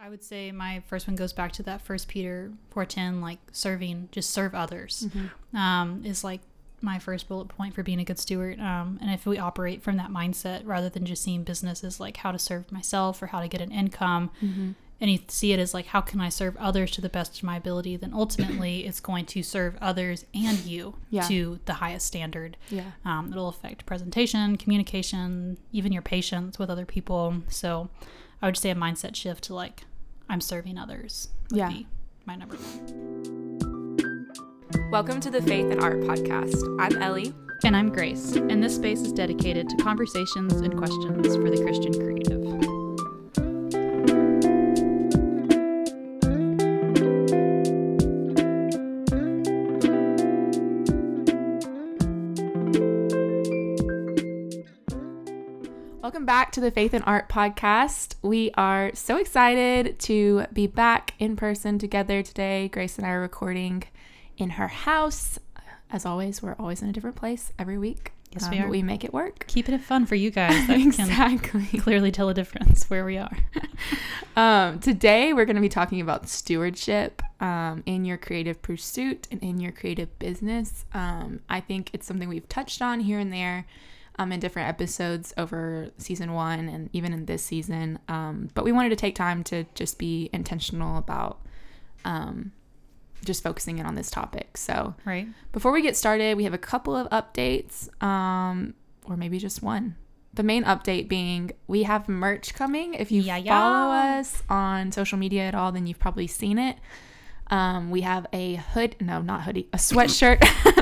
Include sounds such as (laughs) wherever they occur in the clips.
I would say my first one goes back to that first Peter 410, like serving, just serve others, um, is like my first bullet point for being a good steward. Um, and if we operate from that mindset rather than just seeing business as like how to serve myself or how to get an income, and you see it as like how can I serve others to the best of my ability, then ultimately (clears throat) it's going to serve others and you Yeah. to the highest standard. Yeah. Um, it'll affect presentation, communication, even your patience with other people. So I would say a mindset shift to like, I'm serving others would Yeah. be my number one. Welcome to the Faith and Art Podcast. I'm Ellie. And I'm Grace, and this space is dedicated to conversations and questions for the Christian creative. Welcome back to the Faith and Art Podcast. We are so excited to be back in person together today. Grace and I are recording in her house. As always, we're always in a different place every week. Yes, um, we are. we make it work. Keeping it fun for you guys exactly. (laughs) clearly tell a difference where we are. (laughs) Um, today, we're going to be talking about stewardship um, in your creative pursuit and in your creative business. Um, I think it's something we've touched on here and there um, in different episodes over season one and even in this season. Um, but we wanted to take time to just be intentional about um, just focusing in on this topic. So, Right? before we get started, we have a couple of updates, um, or maybe just one. The main update being we have merch coming. If you Yeah, yeah. follow us on social media at all, then you've probably seen it. Um, we have a hood, no, not hoodie, a sweatshirt. (laughs)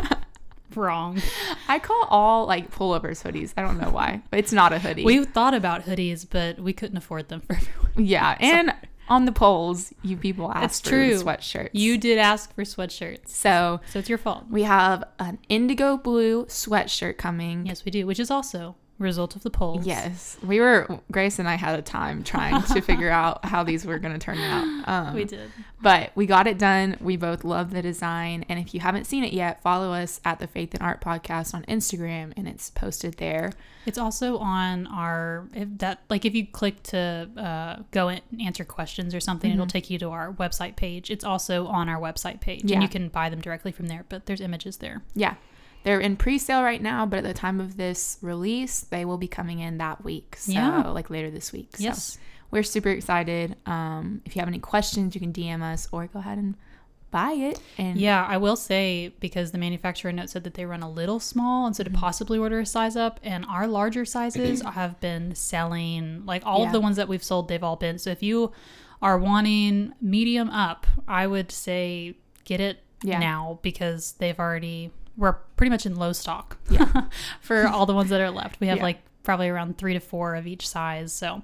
Wrong. (laughs) I call all like pullovers hoodies. I don't know why. It's not a hoodie. We thought about hoodies, but we couldn't afford them for everyone. (laughs) yeah, and on the polls, you people asked That's for true. sweatshirts. You did ask for sweatshirts, so so it's your fault. we have an indigo blue sweatshirt coming. Yes, we do, which is also result of the polls. Yes, we were Grace and I had a time trying to figure (laughs) out how these were going to turn out. Um, we did. but we got it done. We both love the design, and if you haven't seen it yet, follow us at the Faith and Art Podcast on Instagram, and it's posted there. It's also on our if that like if you click to uh, go and answer questions or something, it'll take you to our website page. It's also on our website page, Yeah. and you can buy them directly from there. But there's images there. Yeah, they're in pre-sale right now, but at the time of this release, they will be coming in that week. So, Yeah. like later this week. So Yes. we're super excited. Um, if you have any questions, you can DM us or go ahead and buy it. And Yeah, I will say because the manufacturer note said that they run a little small, and so to possibly order a size up, and our larger sizes (clears throat) have been selling like all Yeah. of the ones that we've sold, they've all been. So if you are wanting medium up, I would say get it Yeah. now because they've already we're pretty much in low stock. (laughs) Yeah. for all the ones that are left. We have Yeah. like probably around three to four of each size. So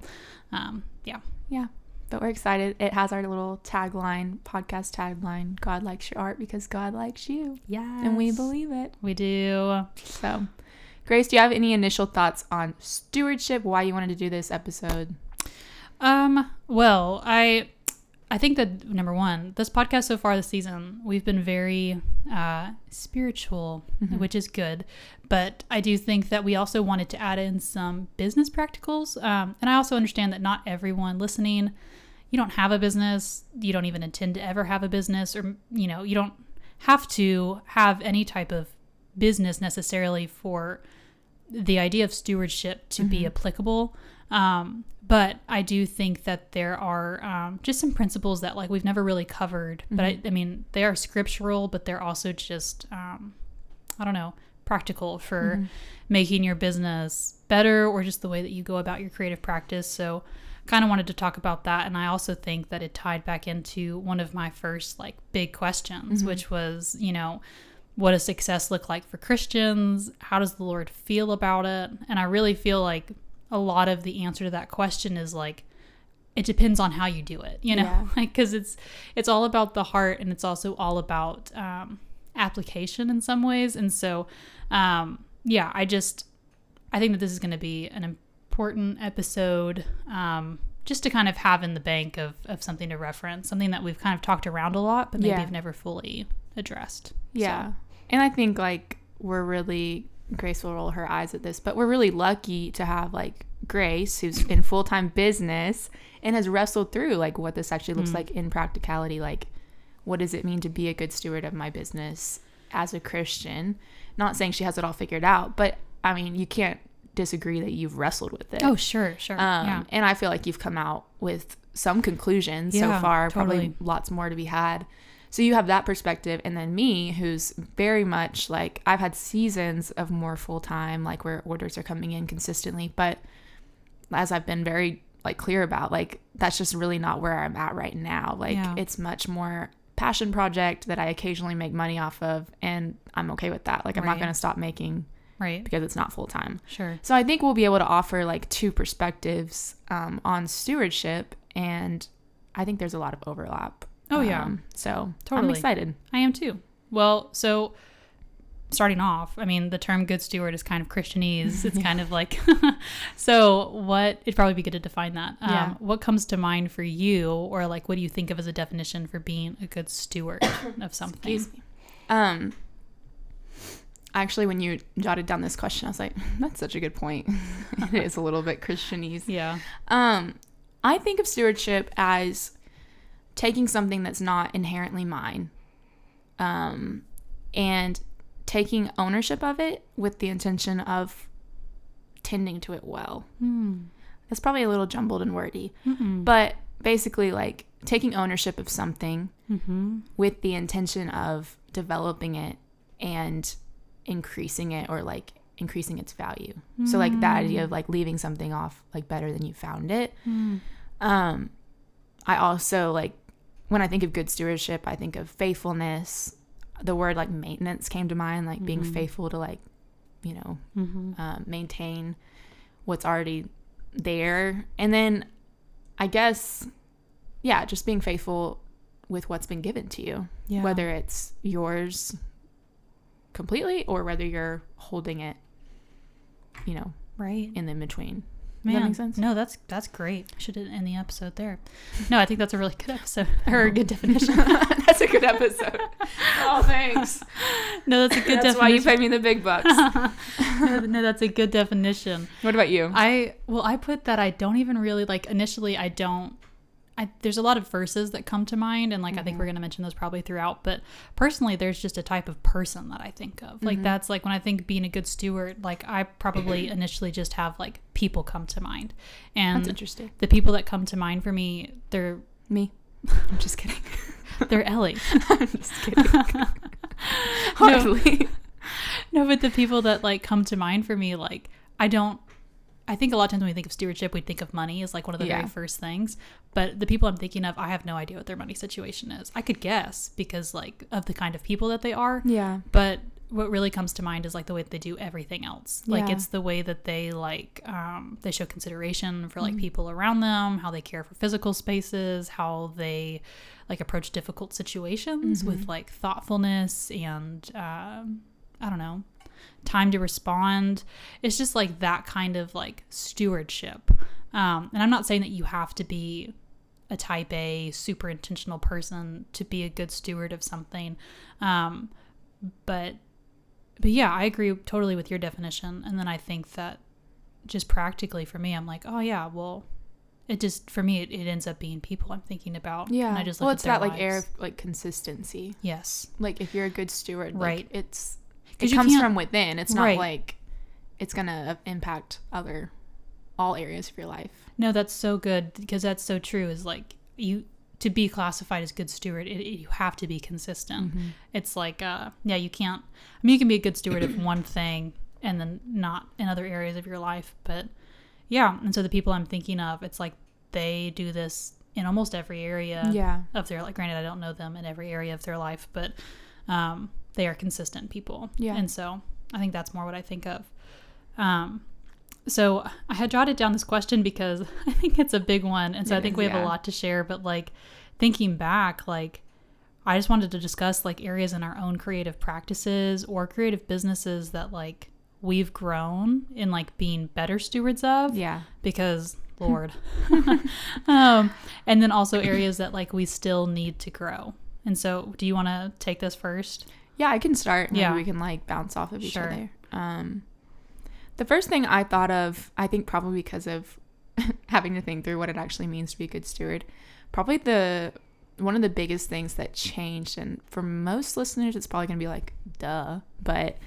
um yeah. Yeah, but we're excited. It has our little tagline, podcast tagline God likes your art because God likes you. Yeah. And we believe it. we do. So, Grace, do you have any initial thoughts on stewardship? Why you wanted to do this episode? Um, well, I I think that number one, this podcast so far this season, we've been very uh spiritual, which is good. But I do think that we also wanted to add in some business practicals. Um, and I also understand that not everyone listening, you don't have a business, you don't even intend to ever have a business, or you know, you don't have to have any type of business necessarily for the idea of stewardship to be applicable. Um, but I do think that there are um, just some principles that like we've never really covered. But I, I mean, they are scriptural, but they're also just um, I don't know practical for making your business better or just the way that you go about your creative practice. So kind of wanted to talk about that and I also think that it tied back into one of my first like big questions which was, you know, what does success look like for Christians? How does the Lord feel about it? And I really feel like a lot of the answer to that question is like it depends on how you do it, you know, Yeah. (laughs) like because it's it's all about the heart and it's also all about um, application in some ways. And so, um, yeah, I just I think that this is going to be an important episode. Um, just to kind of have in the bank of, of something to reference, something that we've kind of talked around a lot, but maybe Yeah. have never fully addressed. Yeah. And I think like we're really Grace will roll her eyes at this, but we're really lucky to have like Grace, who's in full time business and has wrestled through like what this actually Mm. looks like in practicality. Like, what does it mean to be a good steward of my business as a Christian? Not saying she has it all figured out, but I mean, you can't disagree that you've wrestled with it. Oh, sure, sure. Um, yeah. And I feel like you've come out with some conclusions Yeah, so far, probably lots more to be had. So you have that perspective. And then me, who's very much like, I've had seasons of more full time, like where orders are coming in consistently. But as I've been very like clear about, like, that's just really not where I'm at right now. Like, Yeah. it's much more passion project that I occasionally make money off of. And I'm okay with that. Like, I'm not going to stop making Right. because it's not full time. Sure. So I think we'll be able to offer like two perspectives um, on stewardship, and I think there's a lot of overlap. Oh, yeah. Um, so I'm Totally. excited. I am too. Well, so starting off, I mean, the term good steward is kind of Christianese. It's kind of like, (laughs) so what, it'd probably be good to define that. Um, Yeah. What comes to mind for you, or like, what do you think of as a definition for being a good steward of (coughs) something? Um, actually, when you jotted down this question, I was like, (laughs) that's such a good point. (laughs) it is a little bit Christianese. Yeah. Um, I think of stewardship as taking something that's not inherently mine, um, and taking ownership of it with the intention of tending to it well. Hmm. That's probably a little jumbled and wordy, Mm-mm. but basically, like taking ownership of something Mm-hmm. with the intention of developing it and increasing it or like increasing its value. So like that idea of like leaving something off like better than you found it. Mm. Um I also like when I think of good stewardship, I think of faithfulness. The word like maintenance came to mind, like being Mhm. faithful to like, you know, Mm-hmm. um, maintain what's already there. And then I guess, yeah, just being faithful with what's been given to you, Yeah. whether it's yours completely or whether you're holding it, you know, right. in the in between. Man, that make sense? No, that's that's great. Should end the episode there. No, I think that's a really good episode (laughs) or a good definition. (laughs) That's a good episode. (laughs) oh, thanks. no, that's a good That's why you definition. pay me the big bucks. no, no, that's a good definition. what about you? I well, I put that I don't even really like initially. I don't. I, there's a lot of verses that come to mind, and like I think we're mm-hmm. gonna mention those probably throughout. But personally, there's just a type of person that I think of. Like mm-hmm. that's like when I think being a good steward. Like I probably (clears throat) initially just have like people come to mind, and That's interesting. the people that come to mind for me, they're Me. (laughs) I'm just kidding. (laughs) they're Ellie. (laughs) I'm just kidding. Hardly. No, but the people that like come to mind for me, like I don't. I think a lot of times when we think of stewardship, we think of money as like one of the Yeah. very first things. But the people I'm thinking of, I have no idea what their money situation is. I could guess because like of the kind of people that they are. Yeah. But what really comes to mind is like the way that they do everything else. Like Yeah. it's the way that they like um, they show consideration for like Mhm. people around them, how they care for physical spaces, how they like approach difficult situations Mhm. with like thoughtfulness and um, I don't know time to respond. It's just like that kind of like stewardship. Um, and I'm not saying that you have to be a type A, super intentional person to be a good steward of something. Um, but but yeah, I agree totally with your definition. And then I think that just practically for me, I'm like, oh yeah, well, it just for me it, it ends up being people I'm thinking about. Yeah. and I just well, it's that like air of like consistency. Yes, Like if you're a good steward, like, Right. It's 'Cause it comes from within. It's not Right. like it's gonna impact other all areas of your life. No, that's so good because that's so true. Is like you to be classified as good steward, it, it- you have to be consistent. It's like, uh, yeah, you can't. I mean, you can be a good steward of one thing and then not in other areas of your life. But yeah, and so the people I'm thinking of, it's like they do this in almost every area Yeah. of their like. Granted, I don't know them in every area of their life, but um, they are consistent people. Yeah. and so I think that's more what I think of. Um, so I had jotted down this question because (laughs) I think it's a big one, and so It I think is, we have yeah. a lot to share. But like thinking back, like I just wanted to discuss like areas in our own creative practices or creative businesses that like we've grown in like being better stewards of Yeah. because (laughs) Lord, (laughs) um, and then also areas that like we still need to grow. And so, do you want to take this first? Yeah, I can start. Maybe Yeah. we can like bounce off of each Sure. other. Um, The first thing I thought of, I think probably because of (laughs) having to think through what it actually means to be a good steward, probably the one of the biggest things that changed, and for most listeners, it's probably going to be like, duh. But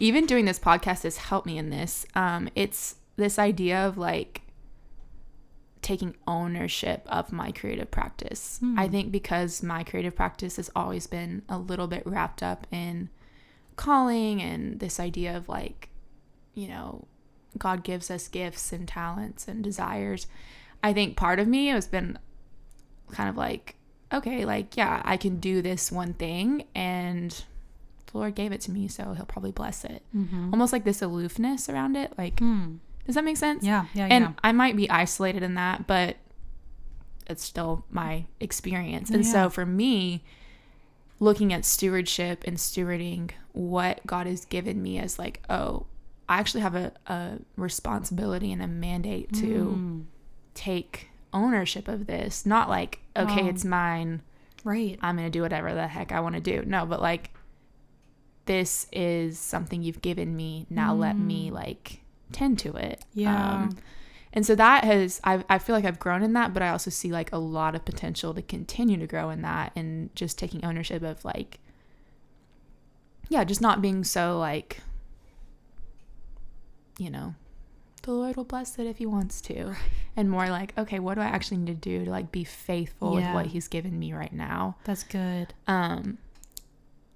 even doing this podcast has helped me in this. Um, it's this idea of like taking ownership of my creative practice. Hmm. I think because my creative practice has always been a little bit wrapped up in calling and this idea of like, you know, God gives us gifts and talents and desires. I think part of me has been kind of like, okay, like, yeah, I can do this one thing and the Lord gave it to me, so he'll probably bless it. Mm-hmm. Almost like this aloofness around it. Like, Hmm. Does that make sense? Yeah, yeah, and yeah. I might be isolated in that, but it's still my experience. And Yeah. so for me, looking at stewardship and stewarding what God has given me as like, oh, I actually have a, a responsibility and a mandate to Mm. take ownership of this. Not like, okay, Wow. it's mine. Right. I'm going to do whatever the heck I want to do. No, but like, this is something you've given me. Now let me like tend to it. Yeah. Um, and so that has, I, I feel like I've grown in that, but I also see like a lot of potential to continue to grow in that and just taking ownership of like, yeah, just not being so like, you know, the Lord will bless it if He wants to. And more like, okay, what do I actually need to do to like be faithful with what He's given me right now? That's good. Um,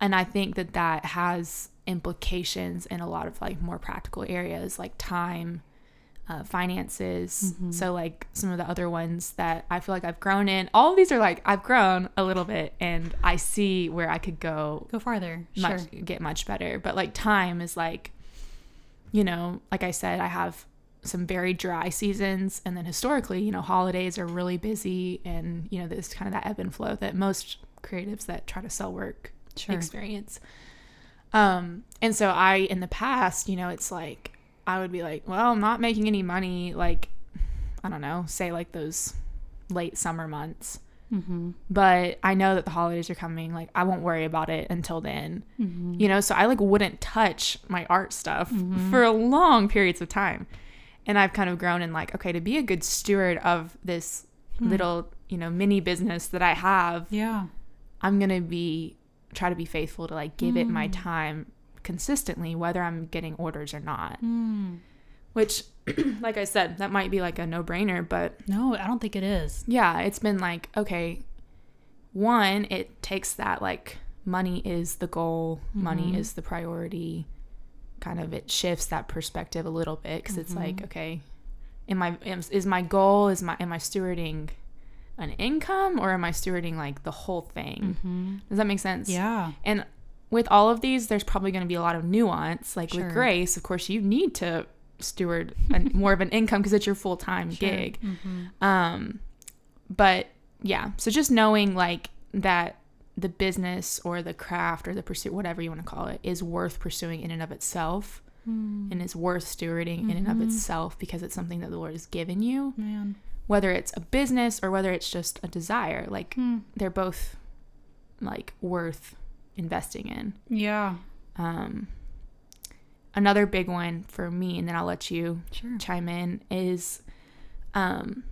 and I think that that has implications in a lot of like more practical areas like time, uh, finances. Mhm. So, like some of the other ones that I feel like I've grown in, all of these are like I've grown a little bit and I see where I could go Go farther. much, Sure. get much better. But like time is like, you know, like I said, I have some very dry seasons, and then historically, you know, holidays are really busy, and you know, there's kind of that ebb and flow that most creatives that try to sell work Sure. experience. Um, and so I, in the past, you know, it's like I would be like, well, I'm not making any money, like I don't know, say like those late summer months Mm-hmm. but I know that the holidays are coming. Like I won't worry about it until then. Mm-hmm. You know, so I like wouldn't touch my art stuff Mhm. for long periods of time. And I've kind of grown in like, okay, to be a good steward of this Hmm. little, you know, mini business that I have, Yeah. I'm going to be try to be faithful to like give it my Mm. time consistently whether I'm getting orders or not. Mm. Which (clears throat) like I said, that might be like a no-brainer, but No, I don't think it is. yeah, it's been like, okay, one, it takes that like money is the goal, money Mhm. is the priority. Kind of it shifts that perspective a little bit because it's like, Mhm. okay, am I am, is my goal is my am I stewarding an income or am I stewarding like the whole thing? Mm-hmm. Does that make sense? Yeah. And with all of these, there's probably going to be a lot of nuance. Like Sure. with Grace, of course, you need to steward an, (laughs) more of an income because it's your full time Sure. gig. Mm-hmm. Um, but yeah, so just knowing like that the business or the craft or the pursuit, whatever you want to call it, is worth pursuing in and of itself Mm. and is worth stewarding in and of Mhm. itself because it's something that the Lord has given you, Man. Whether it's a business or whether it's just a desire. Like Mm. they're both like worth investing in. Yeah. Um, another big one for me, and then I'll let you Sure. chime in is um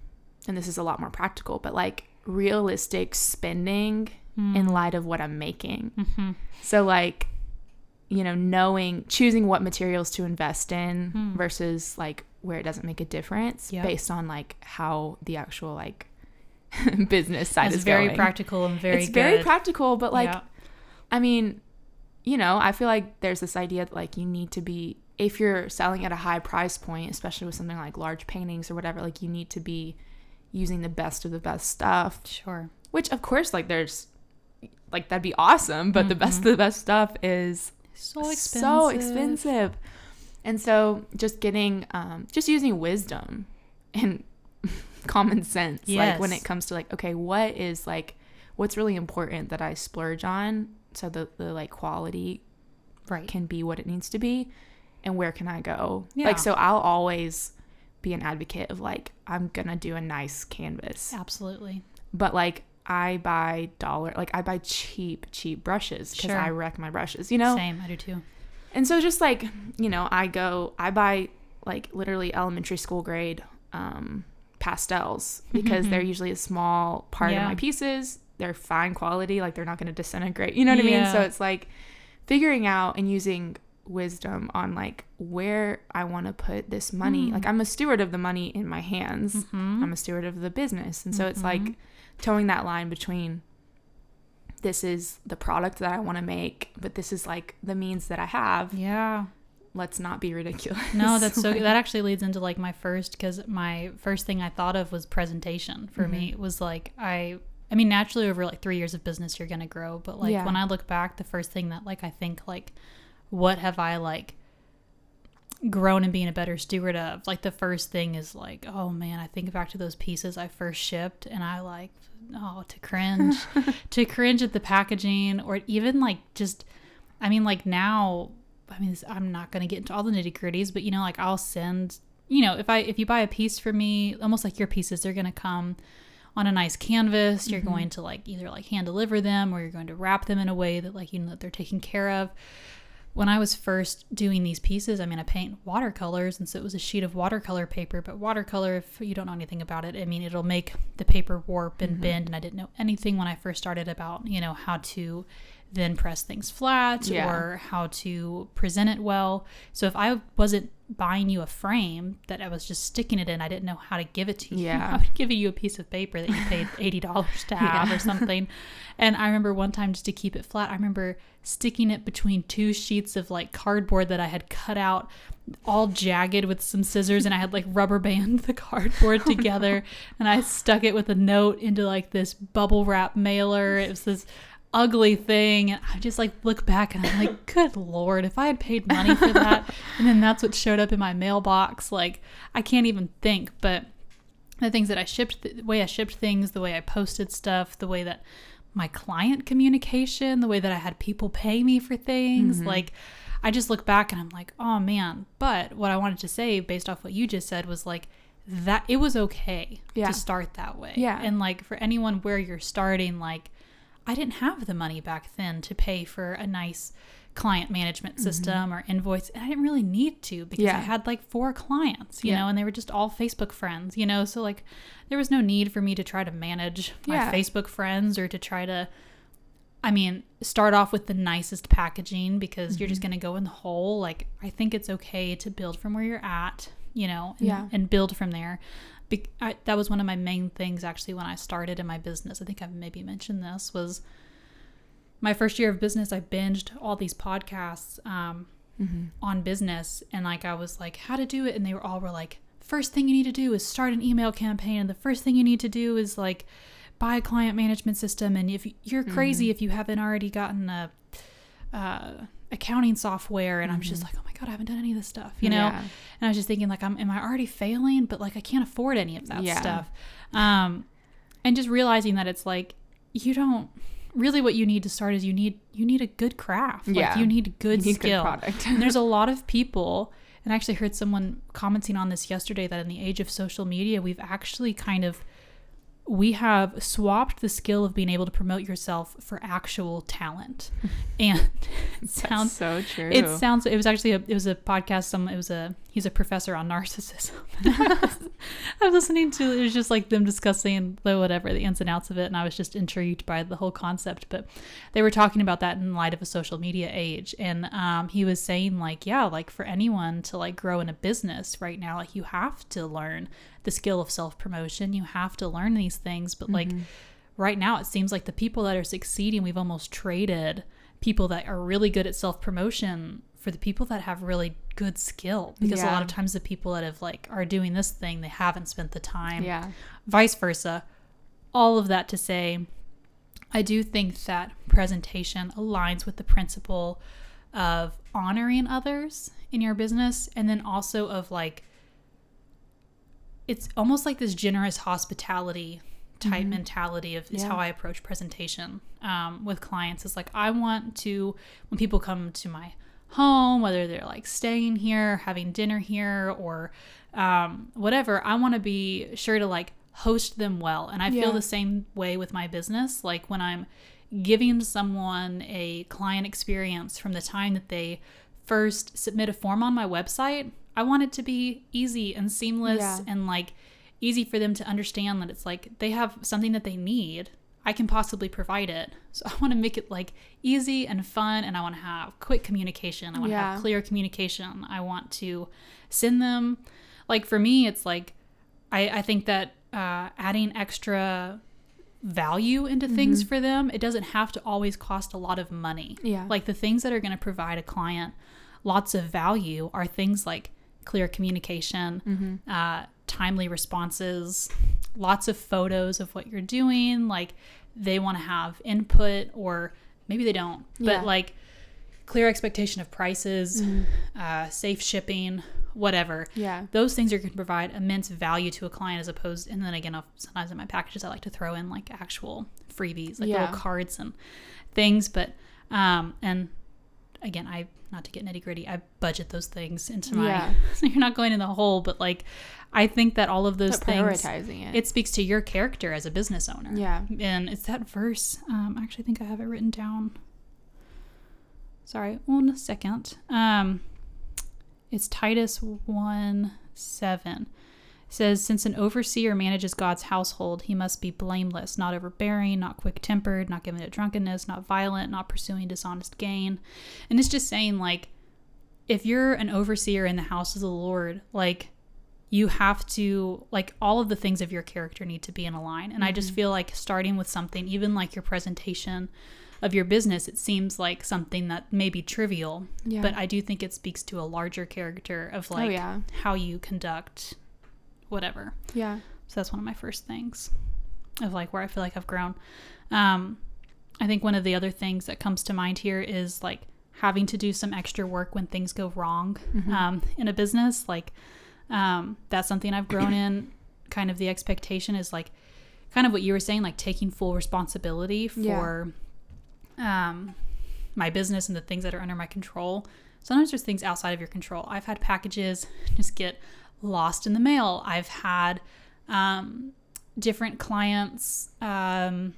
and this is a lot more practical but like realistic spending in Mm. light of what I'm making. Mm-hmm. So like you know knowing choosing what materials to invest in Hmm. versus like where it doesn't make a difference Yep. based on like how the actual like (laughs) business side It's is very going. practical and very it's good. very practical but like Yeah. I mean, you know, I feel like there's this idea that like you need to be if you're selling at a high price point, especially with something like large paintings or whatever, like you need to be using the best of the best stuff. Sure. Which of course like there's like that'd be awesome, but the best mm-hmm. of the best stuff is So expensive. so expensive. And so just getting um just using wisdom and (laughs) common sense like when it comes to like okay, what is like what's really important that I splurge on so the the like quality Right. can be what it needs to be and where can I go? Yeah. Like so I'll always be an advocate of like I'm going to do a nice canvas. Absolutely. But like I buy dollar like I buy cheap cheap brushes cuz Sure. I wreck my brushes, you know? Same. I do too. And so just like, you know, I go, I buy like literally elementary school grade um, pastels (laughs) because they're usually a small part Yeah. of my pieces. They're fine quality, like they're not going to disintegrate. You know what I mean? So it's like figuring out and using wisdom on like where I want to put this money. Mm. Like I'm a steward of the money in my hands. Mhm. I'm a steward of the business. And so it's like Mhm. toeing that line between this is the product that I want to make, but this is like the means that I have. Yeah. Let's not be ridiculous. No, that's (laughs) so Like, that actually leads into like my first because my first thing I thought of was presentation for me Mm-hmm. was like I I mean naturally over like 3 years of business you're going to grow but like Yeah. when I look back the first thing that like I think like what have I like grown and being a better steward of like the first thing is like oh man I think back to those pieces I first shipped and I like oh to cringe. (laughs) To cringe at the packaging or even like just I mean like now I mean I'm not going to get into all the nitty-gritties but you know like I'll send you know if I if you buy a piece for me almost like your pieces they're going to come on a nice canvas. You're mm-hmm. going to like either like hand deliver them or you're going to wrap them in a way that like you know that they're taken care of when I was first doing these pieces, I mean, I paint watercolors, and so it was a sheet of watercolor paper. But watercolor, if you don't know anything about it, I mean, it'll make the paper warp and mm-hmm. bend. And I didn't know anything when I first started about, you know, how to then press things flat Yeah. or how to present it well. So if I wasn't buying you a frame that I was just sticking it in, I didn't know how to give it to you. Yeah. (laughs) I would give you a piece of paper that you paid (laughs) eighty dollars to have Yeah. or something. And I remember one time just to keep it flat, I remember sticking it between two sheets of like cardboard that I had cut out all jagged with some scissors and I had like rubber band (laughs) the cardboard oh, together and I stuck it with a note into like this bubble wrap mailer. It was this ugly thing and I just like look back and I'm like, (laughs) good lord, if I had paid money for that and then that's what showed up in my mailbox, like I can't even think. But the things that I shipped, the way I shipped things, the way I posted stuff, the way that my client communication, the way that I had people pay me for things, Mm-hmm. like I just look back and I'm like, oh man. But what I wanted to say based off what you just said was like that it was okay Yeah. to start that way. Yeah. And like for anyone where you're starting, like I didn't have the money back then to pay for a nice client management system or invoice and I didn't really need to because Mm-hmm. Yeah. I had like four clients, you Yeah. know, and they were just all Facebook friends, you know, so like there was no need for me to try to manage my Facebook friends or to try to I mean, start off with the nicest packaging because you're just Mm-hmm. going to go in the hole. Like, I think it's okay to build from where you're at, you know, and, Yeah. and build from there. Be- I, that was one of my main things actually when I started in my business. I think I've maybe mentioned this was my first year of business. I binged all these podcasts um, Mm-hmm. on business, and like I was like, how to do it, and they were all were like, first thing you need to do is start an email campaign, and the first thing you need to do is like buy a client management system, and if you're crazy if you haven't already gotten a uh, accounting software, and I'm just like, oh my god, I haven't done any of this stuff, you know. Yeah. And I was just thinking, like, I'm, am I already failing? But like, I can't afford any of that Yeah. stuff. Um, and just realizing that it's like you don't really what you need to start is you need you need a good craft. Like, Yeah. you need good You need good skill. product. and there's (laughs) a lot of people. And I actually heard someone commenting on this yesterday that in the age of social media, we've actually kind of we have swapped the skill of being able to promote yourself for actual talent. (laughs) And it sounds so true. it sounds. It was actually a. It was a podcast. Some. It was a. He's a professor on narcissism. (laughs) (laughs) I was listening to. It was just like them discussing the whatever the ins and outs of it, and I was just intrigued by the whole concept. But they were talking about that in light of a social media age, and um, he was saying like, yeah, like for anyone to like grow in a business right now, like you have to learn the skill of self promotion. You have to learn these things, but like mm-hmm. right now it seems like the people that are succeeding we've almost traded people that are really good at self-promotion for the people that have really good skill. Because a lot of times the people that have like are doing this thing they haven't spent the time. Yeah. vice versa. All of that to say i do think that presentation aligns with the principle of honoring others in your business and then also of like it's almost like this generous hospitality type mentality of is Yeah. how I approach presentation um, with clients. Is like I want to when people come to my home, whether they're like staying here, having dinner here, or um, whatever, I want to be sure to like host them well. And I Yeah. feel the same way with my business. Like when I'm giving someone a client experience from the time that they first submit a form on my website, I want it to be easy and seamless Yeah. and like easy for them to understand that it's like they have something that they need. I can possibly provide it. So I want to make it like easy and fun and I want to have quick communication. I want to have clear communication. I want to send them like for me it's like I, I think that uh, adding extra value into things for them, it doesn't have to always cost a lot of money. Yeah. Like the things that are going to provide a client lots of value are things like clear communication, uh, timely responses, lots of photos of what you're doing. Like they want to have input, or maybe they don't, Yeah. but like clear expectation of prices, uh, safe shipping, whatever Yeah. those things are going to provide immense value to a client as opposed and then again I'll- sometimes in my packages i like to throw in like actual freebies like Yeah. little cards and things but um and again i not to get nitty gritty i budget those things into my Yeah. (laughs) so you're not going in the hole but like i think that all of those But things prioritizing it. it speaks to your character as a business owner yeah. and it's that verse. Um, I actually think I have it written down. Sorry, one second. Um, it's Titus 1 7. Says, Since an overseer manages God's household, he must be blameless, not overbearing, not quick tempered, not given to drunkenness, not violent, not pursuing dishonest gain. And it's just saying, like, if you're an overseer in the house of the Lord, like, you have to like all of the things of your character need to be in a line and i just mm-hmm. feel like starting with something even like your presentation of your business it seems like something that may be trivial Yeah. but i do think it speaks to a larger character of oh, like oh yeah. how you conduct whatever Yeah. so that's one of my first things of like where I feel like I've grown. Um, I think one of the other things that comes to mind here is like having to do some extra work when things go wrong um, in a business. Like um, that's something I've grown in. Kind of the expectation is like kind of what you were saying, like taking full responsibility Yeah. for um, my business and the things that are under my control. Sometimes there's things outside of your control. I've had packages just get lost in the mail. I've had um, different clients. Um,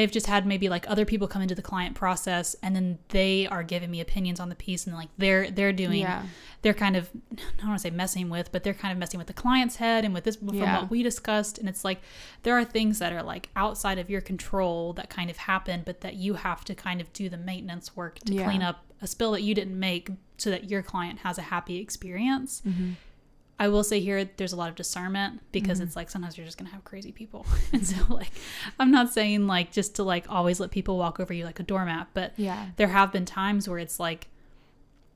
they've just had maybe like other people come into the client process, and then they are giving me opinions on the piece, and like they're they're doing Yeah. they're kind of I don't want to say messing with, but they're kind of messing with the client's head and with this from Yeah. what we discussed. And it's like there are things that are like outside of your control that kind of happen, but that you have to kind of do the maintenance work to Yeah. clean up a spill that you didn't make so that your client has a happy experience. Mm-hmm. I will say here there's a lot of discernment because mm-hmm. it's like sometimes you're just gonna have crazy people. (laughs) and so like I'm not saying like just to like always let people walk over you like a doormat, but Yeah. there have been times where it's like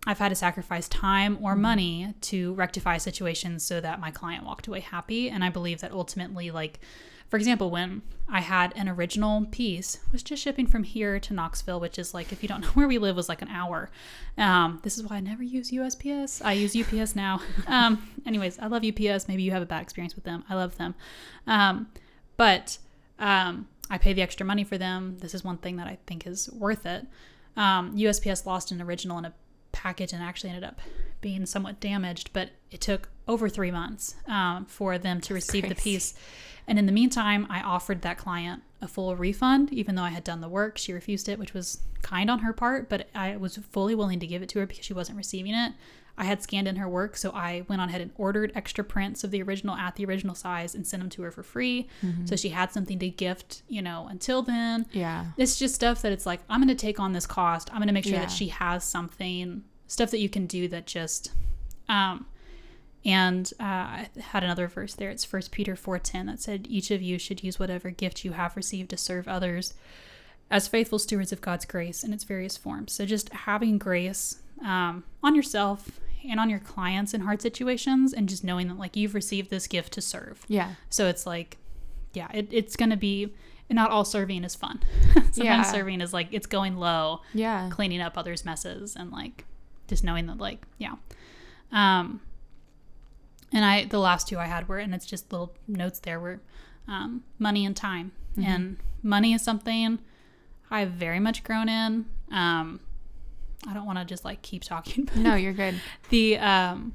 I've had to sacrifice time or mm-hmm. money to rectify situations so that my client walked away happy. And I believe that ultimately, like, for example, when I had an original piece, was just shipping from here to Knoxville, which is like, if you don't know (laughs) where we live, was like an hour. Um, this is why I never use USPS. I use UPS now. (laughs) Um, anyways, I love UPS. Maybe you have a bad experience with them. I love them. Um, but um, I pay the extra money for them. This is one thing that I think is worth it. Um, USPS lost an original in a package and actually ended up being somewhat damaged, but it took over three months um, for them to receive the piece. And in the meantime, I offered that client a full refund, even though I had done the work. She refused it, which was kind on her part, but I was fully willing to give it to her because she wasn't receiving it. I had scanned in her work, so I went on ahead and ordered extra prints of the original at the original size and sent them to her for free. So she had something to gift, you know, until then Yeah. it's just stuff that it's like i'm going to take on this cost i'm going to make sure Yeah. that she has something stuff that you can do that just um and uh, i had another verse there it's first peter 4.10 that said each of you should use whatever gift you have received to serve others as faithful stewards of god's grace in its various forms so just having grace um, on yourself and on your clients in hard situations and just knowing that like you've received this gift to serve Yeah. so it's like, yeah, it, it's going to be, not all serving is fun. (laughs) Sometimes Yeah. serving is like, it's going low, Yeah. cleaning up others' messes, and like just knowing that, like, yeah. Um, and I, the last two I had were, and it's just little notes there were um, money and time. Mm-hmm. And money is something I've very much grown in. Um, I don't want to just like keep talking. No, you're good. (laughs) the um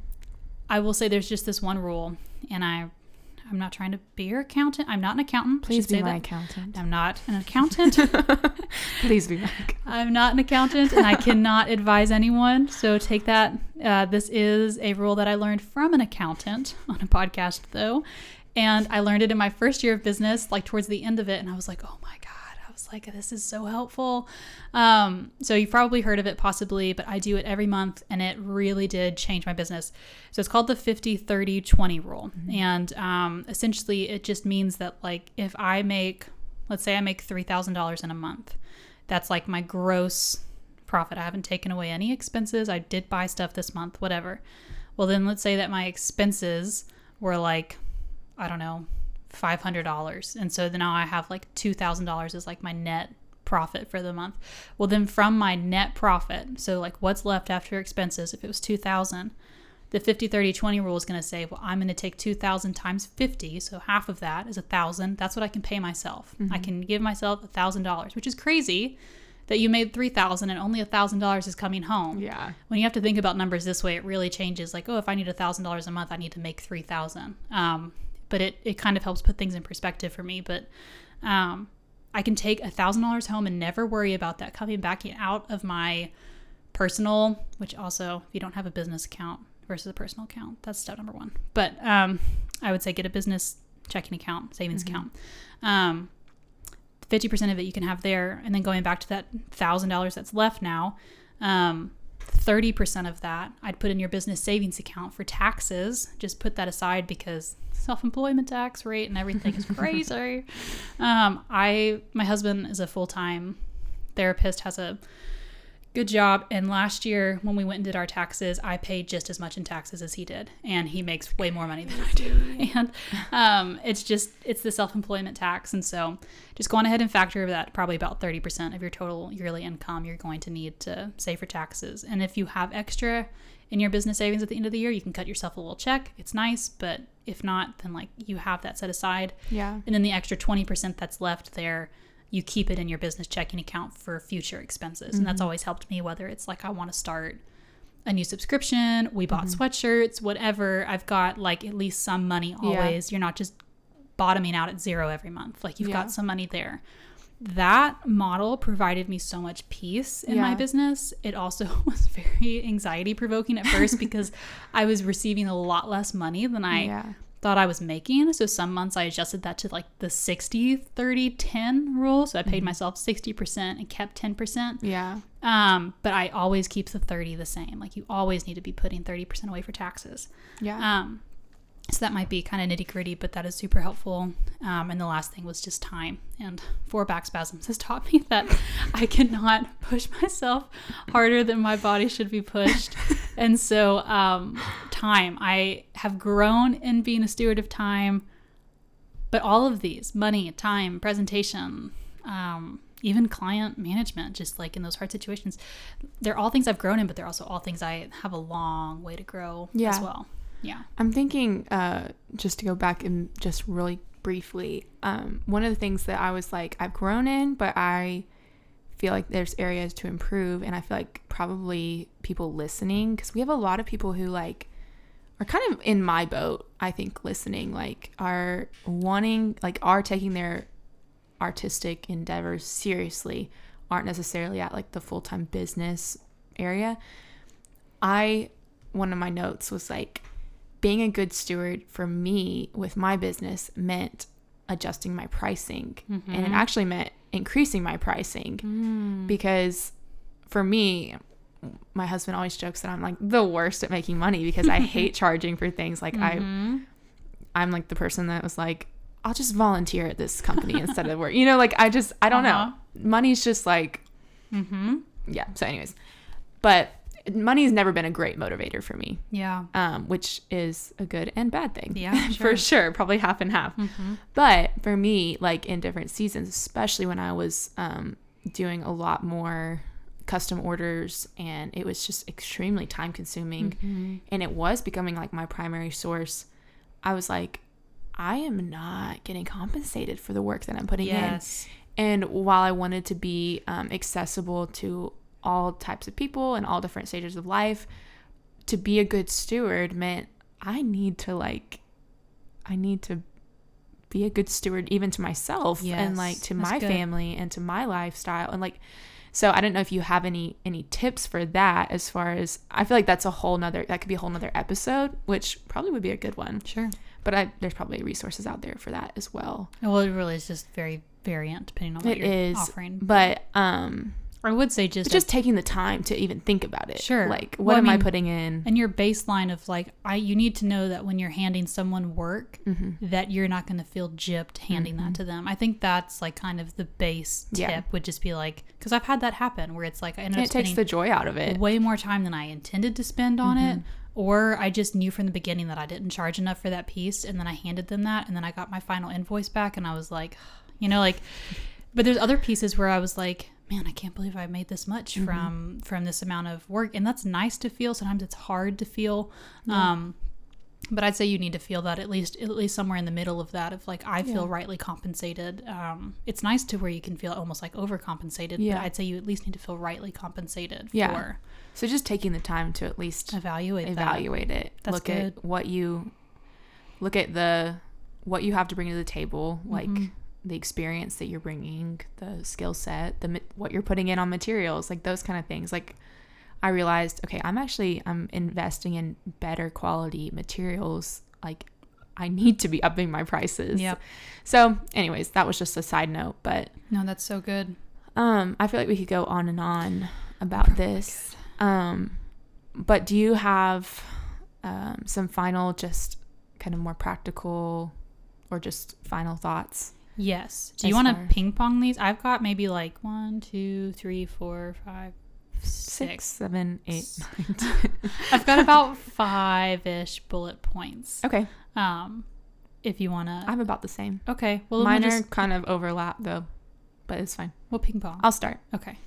i will say there's just this one rule and i I'm not trying to be your accountant. I'm not an accountant. Please be my that. accountant. I'm not an accountant. (laughs) Please be my. I'm not an accountant and I cannot advise anyone. So take that. Uh, this is a rule that I learned from an accountant (laughs) on a podcast, though. And I learned it in my first year of business, like towards the end of it. And I was like, oh my was like, this is so helpful. Um, so you've probably heard of it, possibly, but I do it every month and it really did change my business. So it's called the 50 30 20 rule. And um, essentially, it just means that, like, if I make, let's say I make $3,000 in a month that's like my gross profit. I haven't taken away any expenses. I did buy stuff this month, whatever. Well, then let's say that my expenses were like, I don't know, $500. And so then now I have like $2,000 as like my net profit for the month. Well, then from my net profit, so like what's left after expenses, if it was 2000 the 50 30 20 rule is going to say well i'm going to take 2000 times 50 so half of that is a thousand that's what i can pay myself i can give myself a thousand dollars which is crazy that you made 3000 and only a thousand dollars is coming home Yeah. when you have to think about numbers this way it really changes like oh if i need a thousand dollars a month i need to make 3000 um, but it, it kind of helps put things in perspective for me but um, i can take a thousand dollars home and never worry about that coming back out of my personal which also if you don't have a business account versus a personal account that's step number one. But um, i would say get a business checking account savings account. Um, 50% of it you can have there and then going back to that $1000 that's left now um, 30% of that i'd put in your business savings account for taxes. Just put that aside because self-employment tax rate and everything is crazy. (laughs) Um, i my husband is a full-time therapist has a good job. And last year when we went and did our taxes i paid just as much in taxes as he did. And he makes way more money than i do. (laughs) And um, it's just it's the self-employment tax. And so just go on ahead and factor that probably about 30% of your total yearly income you're going to need to save for taxes. And if you have extra in your business savings at the end of the year you can cut yourself a little check. It's nice. But if not then like you have that set aside. Yeah. and then the extra 20% that's left there you keep it in your business checking account for future expenses and that's mm-hmm. always helped me whether it's like i want to start a new subscription we bought mm-hmm. sweatshirts whatever i've got like at least some money Yeah. always you're not just bottoming out at zero every month like you've Yeah. got some money there that model provided me so much peace in my business. It also (laughs) was very anxiety provoking at first (laughs) because I was receiving a lot less money than I Yeah. Thought I was making. So some months I adjusted that to like the 60 30 10 rule. So I paid myself 60% and kept 10%. Yeah. Um, but I always keep the 30 the same. Like you always need to be putting 30% away for taxes. Yeah. Um, so that might be kind of nitty gritty, but that is super helpful. Um, and the last thing was just time. And four back spasms has taught me that I cannot push myself harder than my body should be pushed. (laughs) and so, um, time. I have grown in being a steward of time, but all of these money, time, presentation, um, even client management, just like in those hard situations, they're all things I've grown in, but they're also all things I have a long way to grow as well. Yeah. I'm thinking, uh, just to go back and just really briefly, um, one of the things that I was like, I've grown in, but I feel like there's areas to improve. And I feel like probably people listening, because we have a lot of people who like are kind of in my boat, I think, listening, like are wanting, like are taking their artistic endeavors seriously, aren't necessarily at like the full time business area. I, one of my notes was like, being a good steward for me with my business meant adjusting my pricing. And it actually meant increasing my pricing because for me, my husband always jokes that I'm like the worst at making money because I (laughs) hate charging for things. Like I, I'm like the person that was like, I'll just volunteer at this company instead of work. You know, like I just, I don't Uh-huh. know. Money's just like, Mm-hmm. yeah. So, anyways, but money's never been a great motivator for me Yeah. um, which is a good and bad thing. Yeah, (laughs) for sure. sure, probably half and half. Mm-hmm. But for me, like in different seasons, especially when I was um, doing a lot more custom orders and it was just extremely time consuming Mm-hmm. and it was becoming like my primary source, I was like, I am not getting compensated for the work that I'm putting Yes. in. And while I wanted to be um, accessible to all types of people and all different stages of life, to be a good steward meant I need to like, I need to be a good steward even to myself and like to my good. family and to my lifestyle and like so I don't know if you have any any tips for that as far as I feel like that's a whole nother that could be a whole nother episode, which probably would be a good one. Sure. But I, there's probably resources out there for that as well. Well, it really is just very variant depending on what It you're is, offering. But um I would say just But just taking the time to even think about it. Sure. Like, what I am I mean, putting in? and your baseline of like I you need to know that when you're handing someone work hmm that you're not going to feel gypped handing that to them. I think that's like kind of the base tip Yeah. would just be like cuz I've had that happen where it's like I ended And it takes the joy out of it. way more time than I intended to spend on it or I just knew from the beginning that I didn't charge enough for that piece and then I handed them that and then I got my final invoice back and I was like, (sighs) you know, like but there's other pieces where I was like, man, I can't believe I made this much from from this amount of work and that's nice to feel. Sometimes it's hard to feel. Um but I'd say you need to feel that at least at least somewhere in the middle of that of like I feel Yeah. rightly compensated. Um, it's nice to where you can feel almost like overcompensated, Yeah. but I'd say you at least need to feel rightly compensated Yeah. for So just taking the time to at least evaluate that. evaluate it. That's look good. at what you look at the what you have to bring to the table, like Mhm. The experience that you're bringing, the skill set, the what you're putting in on materials, like those kind of things. Like I realized, okay, I'm actually I'm investing in better quality materials. Like I need to be upping my prices. Yeah. So, anyways, that was just a side note, but No, that's so good. um, I feel like we could go on and on about this. Um, but do you have um, some final, just kind of more practical, or just final thoughts? Yes. Do you want to ping pong these? I've got maybe like one, two, three, four, five, Six, six. seven, eight, nine. (laughs) ten. I've got about (laughs) five ish bullet points. okay, Um, if you want to. I'm about the same. Okay. Well, Mine we'll are just kind of overlap though, but it's fine. we'll ping pong. I'll start. okay.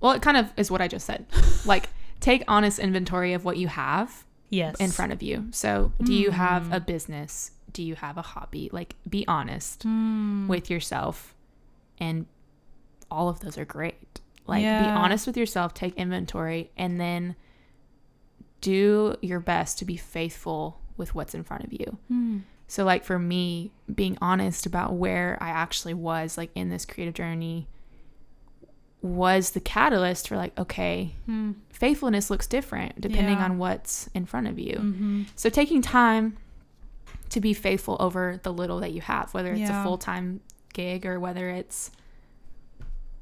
Well, it kind of is what I just said. (laughs) like, take honest inventory of what you have Yes. in front of you. So, do you have Mm. a business? Do you have a hobby? Like, be honest Mm. with yourself, and all of those are great. Like, be honest with yourself, take inventory, and then do your best to be faithful with what's in front of you. Mm. So, like, for me, being honest about where I actually was, like, in this creative journey, was the catalyst for, like, okay, Mm. faithfulness looks different depending Yeah. on what's in front of you. Mhm. So taking time to be faithful over the little that you have, whether it's Yeah. a full time gig or whether it's,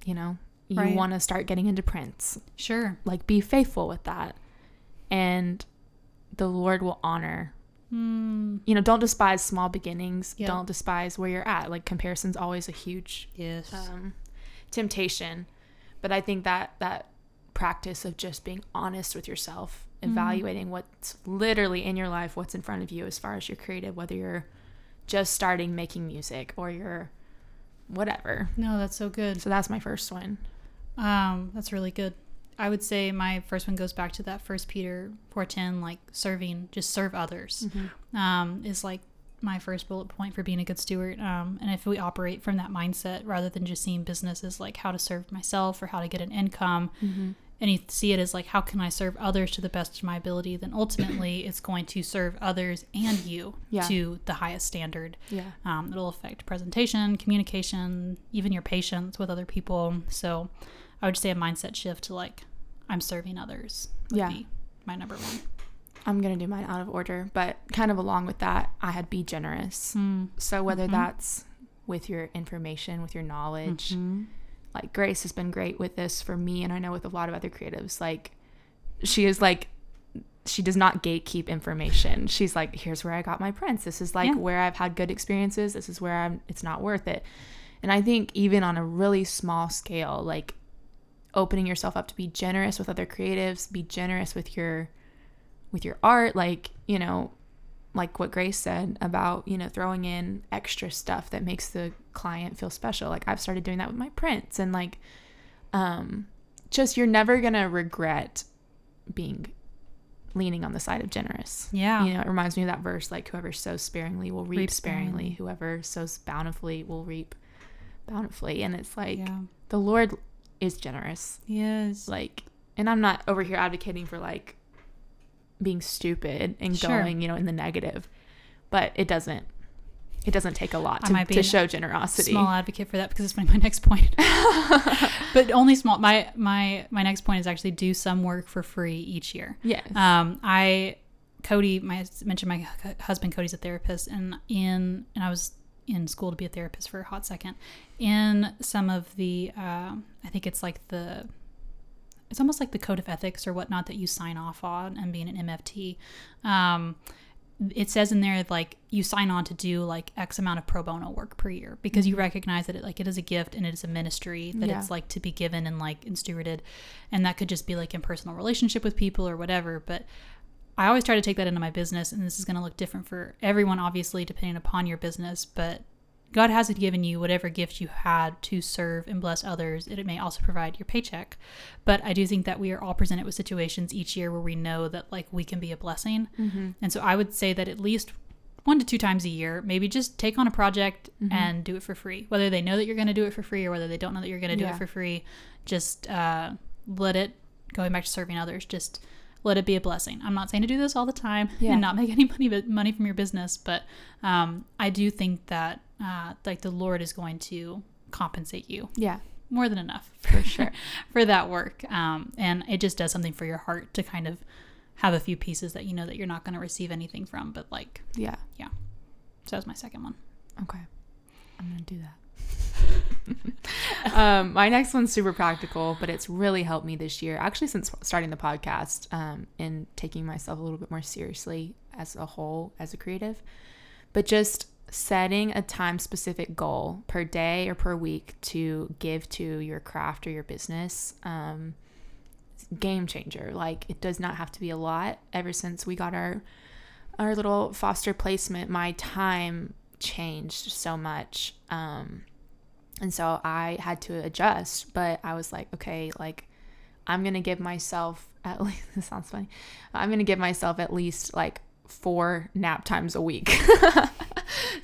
you know, you Right. want to start getting into prints, Sure. like be faithful with that. And the Lord will honor. Mm. You know, don't despise small beginnings. Yeah. Don't despise where you're at. Like comparison's always a huge Yes. um, temptation. But I think that that practice of just being honest with yourself, Mm-hmm. evaluating what's literally in your life, what's in front of you as far as you're creative, whether you're just starting making music or you're whatever. no, that's so good. So that's my first one. Um, that's really good. I would say my first one goes back to that first Peter 4:10 like serving, just serve others. Um, is like my first bullet point for being a good steward. Um, and if we operate from that mindset rather than just seeing business as like how to serve myself or how to get an income, and you see it as like how can I serve others to the best of my ability, then ultimately (clears throat) it's going to serve others and you Yeah. to the highest standard. Yeah. Um, it'll affect presentation, communication, even your patience with other people. So I would say a mindset shift to like, I'm serving others would Yeah. be my number one. I'm going to do mine out of order, but kind of along with that, I had be generous. So whether Mhm. that's with your information, with your knowledge, Mhm. Like Grace has been great with this for me and I know with a lot of other creatives like she is like she does not gatekeep information. She's like here's where I got my prints. This is like Yeah. where I've had good experiences. This is where I'm it's not worth it. And I think even on a really small scale like opening yourself up to be generous with other creatives, be generous with your with your art like, you know, like what Grace said about, you know, throwing in extra stuff that makes the client feel special. Like I've started doing that with my prints and like um just you're never going to regret being leaning on the side of generous. Yeah. You know, it reminds me of that verse like whoever sows sparingly will reap, Reap sparingly. Whoever sows bountifully will reap bountifully. And it's like yeah. the Lord is generous. Yes. Like and I'm not over here advocating for like being stupid and Sure. going, you know, in the negative. But it doesn't it doesn't take a lot to, to show generosity. small advocate for that because it's my, (laughs) my next point. (laughs) but only small. My my my next point is actually do some work for free each year. Yes. Um, I Cody, my mentioned my husband Cody's a therapist, and in and I was in school to be a therapist for a hot second. In some of the, uh, I think it's like the, it's almost like the code of ethics or whatnot that you sign off on and being an MFT. Um, it says in there like you sign on to do like X amount of pro bono work per year because you recognize that it like it is a gift and it is a ministry that Yeah. it's like to be given and like and stewarded, and that could just be like in personal relationship with people or whatever. But I always try to take that into my business, and this is going to look different for everyone, obviously, depending upon your business. But God hasn't given you whatever gift you had to serve and bless others. It may also provide your paycheck. But I do think that we are all presented with situations each year where we know that like we can be a blessing. And so I would say that at least one to two times a year, maybe just take on a project and do it for free. Whether they know that you're going to do it for free or whether they don't know that you're going to do Yeah. it for free, just uh, let it, going back to serving others, just let it be a blessing. I'm not saying to do this all the time Yeah. and not make (laughs) any money money from your business, but um, I do think that uh, like the Lord is going to compensate you yeah. more than enough (laughs) for sure (laughs) for that work. Um, and it just does something for your heart to kind of have a few pieces that you know that you're not going to receive anything from, but like Yeah. Yeah. So that was my second one. Okay. I'm going to do that. (laughs) um, my next one's super practical, but it's really helped me this year, actually, since starting the podcast um, and taking myself a little bit more seriously as a whole, as a creative. But just setting a time specific goal per day or per week to give to your craft or your business. Um, game changer. Like, it does not have to be a lot. Ever since we got our our little foster placement, my time changed so much. Um, and so I had to adjust, but I was like, okay, like I'm to give myself at (laughs) least, this sounds funny. I'm to give myself at least like four nap times a week. (laughs)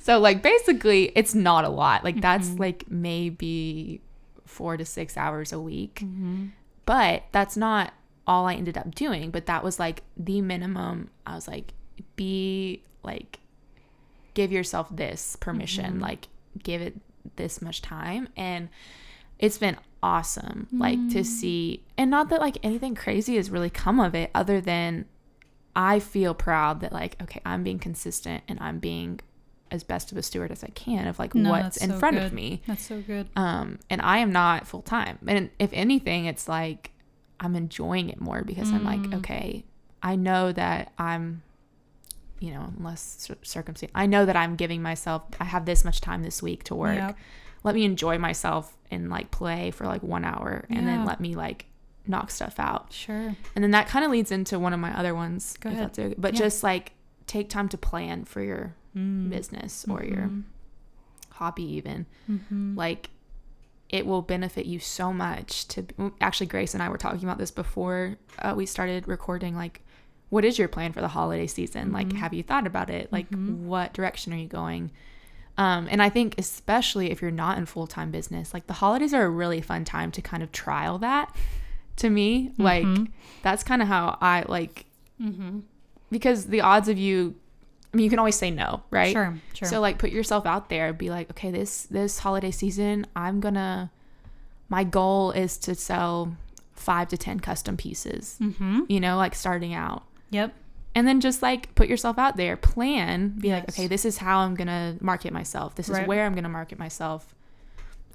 so like basically it's not a lot. Like that's mm-hmm. like maybe four to six hours a week. Mm-hmm. But that's not all I ended up doing. But that was like the minimum. I was like, be like, give yourself this permission, mm-hmm. like, give it this much time. And it's been awesome, like, to mm. see. And not that like anything crazy has really come of it, other than I feel proud that, like, okay, I'm being consistent and I'm being as best of a steward as I can of like No, what's in so front of me That's so good. um and i am not full time and if anything it's like i'm enjoying it more because i'm like Mm. okay i know that i'm you know unless circumstance i know that i'm giving myself i have this much time this week to work Yep. let me enjoy myself and like play for like one hour and then let me like knock stuff out Sure. and then that kind of leads into one of my other ones Go ahead. okay. but Yeah. just like take time to plan for your Mm. business or your Mhm. hobby even Mhm. like it will benefit you so much to actually grace and i were talking about this before uh, we started recording like what is your plan for the holiday season like Mhm. have you thought about it like Mhm. what direction are you going um, and i think especially if you're not in full-time business like the holidays are a really fun time to kind of trial that to me like Mhm. that's kind of how i like Mhm. because the odds of you i mean you can always say no right Sure. Sure. so like put yourself out there, be like, okay, this this holiday season, I'm gonna my goal is to sell five to ten custom pieces. mm-hmm. You know, like starting out. Yep. And then just like put yourself out there, plan, be like, okay, this is how I'm gonna market myself. This is Right. where I'm gonna market myself.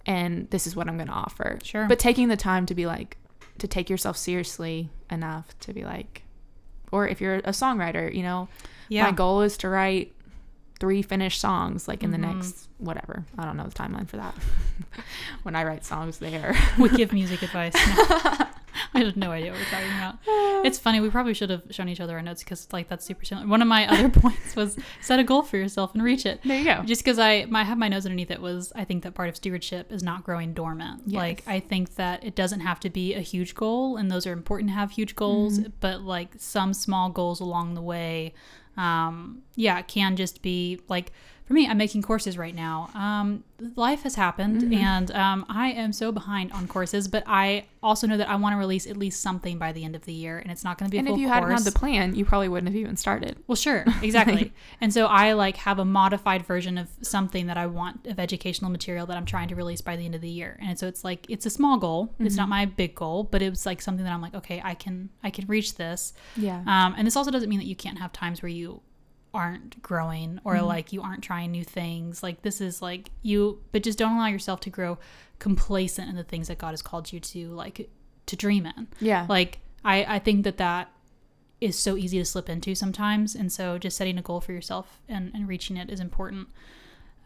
And this is what I'm gonna offer. Sure. But taking the time to be like to take yourself seriously enough to be like or if you're a songwriter, you know, yeah. my goal is to write three finished songs like in the Mhm. next whatever i don't know the timeline for that (laughs) when i write songs there we give music advice. No. (laughs) (laughs) I have no idea what we're talking about. It's funny. We probably should have shown each other our notes because like that's super similar. One of my other (laughs) points was set a goal for yourself and reach it. there you go Just because I my have my notes underneath it was I think that part of stewardship is not growing dormant. Like I think that it doesn't have to be a huge goal, and those are important to have huge goals. Mm-hmm. But like some small goals along the way, um, yeah, it can just be like for me, I'm making courses right now. Um, life has happened, Mm-hmm. and um, I am so behind on courses. But I also know that I want to release at least something by the end of the year, and it's not going to be a And if you course. hadn't had the plan, you probably wouldn't have even started. Well, sure, (laughs) exactly. and so I like have a modified version of something that I want of educational material that I'm trying to release by the end of the year. And so it's like it's a small goal. It's not my big goal, but it was like something that I'm like, okay, I can I can reach this. Yeah. Um, and this also doesn't mean that you can't have times where you aren't growing or like you aren't trying new things. Like this is like you, but just don't allow yourself to grow complacent in the things that God has called you to like to dream in. Yeah. like I, I think that that is so easy to slip into sometimes and so just setting a goal for yourself and, and reaching it is important.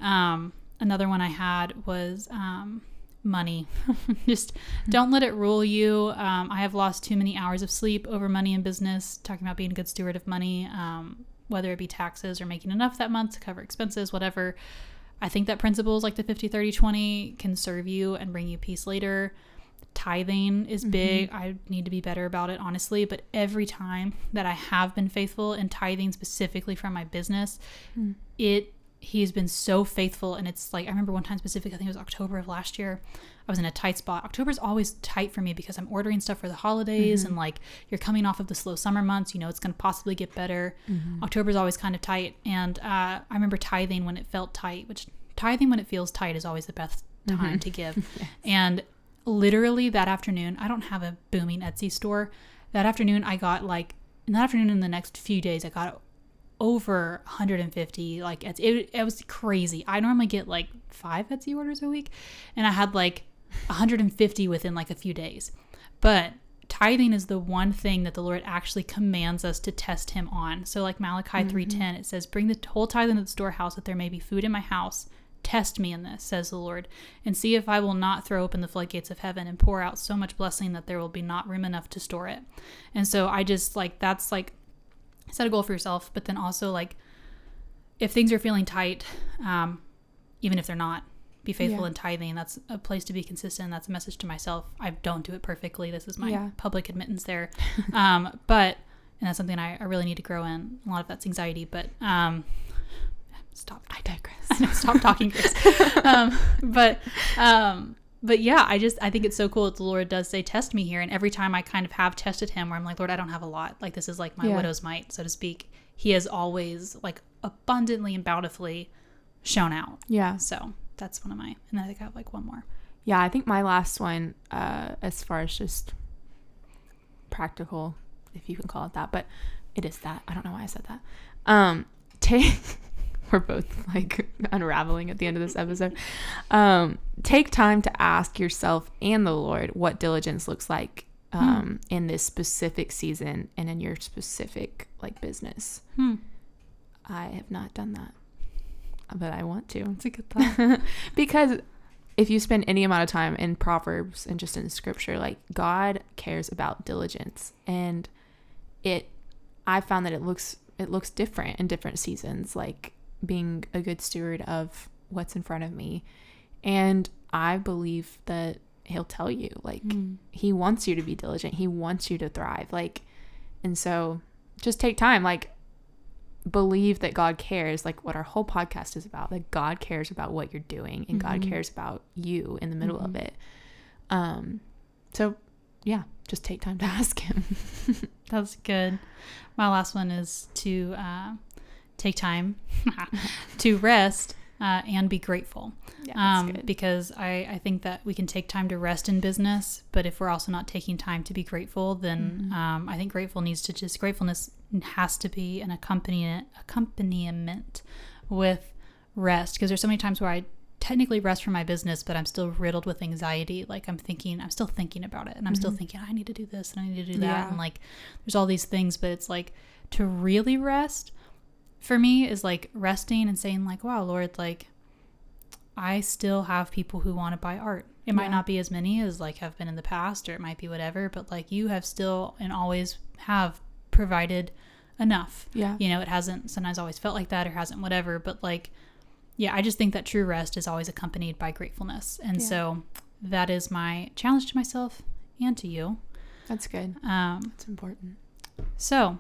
Um, another one i had was um, money. (laughs) Just don't let it rule you. Um, i have lost too many hours of sleep over money and business talking about being a good steward of money. Um, whether it be taxes or making enough that month to cover expenses whatever i think that principles like the 50 30 20 can serve you and bring you peace later tithing is mm-hmm. big. I need to be better about it, honestly. But every time that I have been faithful in tithing, specifically from my business, hmm. it he's been so faithful. And it's like I remember one time specifically, I think it was October of last year. I was in a tight spot. October's always tight for me because I'm ordering stuff for the holidays mm-hmm. and like you're coming off of the slow summer months. You know, it's going to possibly get better. Mm-hmm. October's always kind of tight. And uh, I remember tithing when it felt tight, which tithing when it feels tight is always the best mm-hmm. time to give. (laughs) And literally that afternoon, I don't have a booming Etsy store. That afternoon, I got like, in that afternoon, in the next few days, I got over 150 like Etsy. It, it was crazy. I normally get like five Etsy orders a week, and I had like 150 within like a few days. But tithing is the one thing that the Lord actually commands us to test Him on. So, like Malachi mm-hmm. 3:10, it says, "Bring the whole tithe into the storehouse, that there may be food in my house." Test me in this, says the Lord, and see if I will not throw open the floodgates of heaven and pour out so much blessing that there will be not room enough to store it. And so I just like that's like set a goal for yourself, but then also like if things are feeling tight, um, even if they're not, be faithful Yeah. in tithing. That's a place to be consistent. That's a message to myself. I don't do it perfectly. This is my Yeah. public admittance there. (laughs) um, but and that's something I, I really need to grow in. A lot of that's anxiety, but um, stop I digress. I (laughs) know, stop talking, Chris. (laughs) um, but um, but yeah, I just I think it's so cool that the Lord does say test me here, and every time I kind of have tested Him, where I'm like, Lord, I don't have a lot. Like this is like my Yeah. widow's mite, so to speak. He has always like abundantly and bountifully shown out. yeah. So that's one of my, and then I think I have like one more. Yeah, I think my last one, uh, as far as just practical, if you can call it that, but it is that. I don't know why I said that. Um, (laughs) take. We're both like (laughs) unraveling at the end of this episode. Um, take time to ask yourself and the Lord what diligence looks like um, in this specific season and in your specific like business. Hmm. I have not done that, but I want to That's a good (laughs) thought. because if you spend any amount of time in proverbs and just in scripture like god cares about diligence and it i found that it looks it looks different in different seasons like being a good steward of what's in front of me and i believe that he'll tell you like Mm. he wants you to be diligent he wants you to thrive like and so just take time like believe that god cares like what our whole podcast is about that god cares about what you're doing and god Mhm. cares about you in the middle of Mhm. it um so yeah just take time to (laughs) ask him That's good. My last one is to uh, take time (laughs) to rest uh, and be grateful. yeah um, because I, I think that we can take time to rest in business, but if we're also not taking time to be grateful, then Mhm. um, I think grateful needs to just gratefulness has to be an accompaniment accompaniment with rest because there's so many times where I technically rest from my business, but I'm still riddled with anxiety. Like I'm thinking, I'm still thinking about it, and I'm still Mhm. thinking I need to do this and I need to do that, Yeah. and like there's all these things, but it's like to really rest for me is like resting and saying like, wow, Lord, like I still have people who want to buy art. It might not be as many as like have been in the past, or it might be whatever, but like you have still and always have provided enough. yeah You know, it hasn't sometimes always felt like that or hasn't whatever, but like, yeah, I just think that true rest is always accompanied by gratefulness. And Yeah. so that is my challenge to myself and to you. that's good Um, that's important so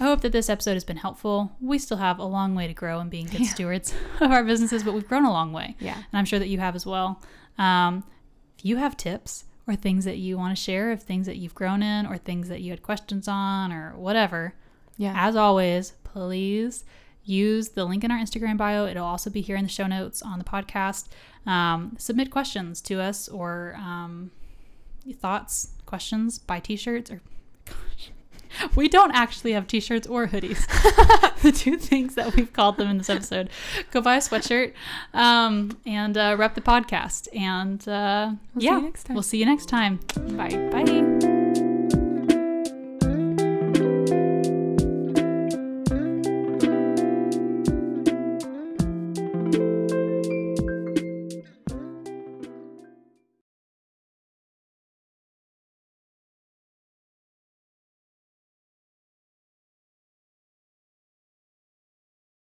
I hope that this episode has been helpful. We still have a long way to grow in being good Yeah. stewards (laughs) of our businesses, but we've grown a long way. Yeah. And I'm sure that you have as well. Um, if you have tips or things that you want to share of things that you've grown in or things that you had questions on or whatever, Yeah. as always, please use the link in our Instagram bio. It'll also be here in the show notes on the podcast. Um, submit questions to us or um, thoughts, questions, buy t shirts or. (laughs) (laughs) We don't actually have t-shirts or hoodies. (laughs) the two things that we've called them in this episode. Go buy a sweatshirt um, and uh, rep the podcast. And uh, We'll see yeah, you next time. we'll see you next time. Bye. Bye.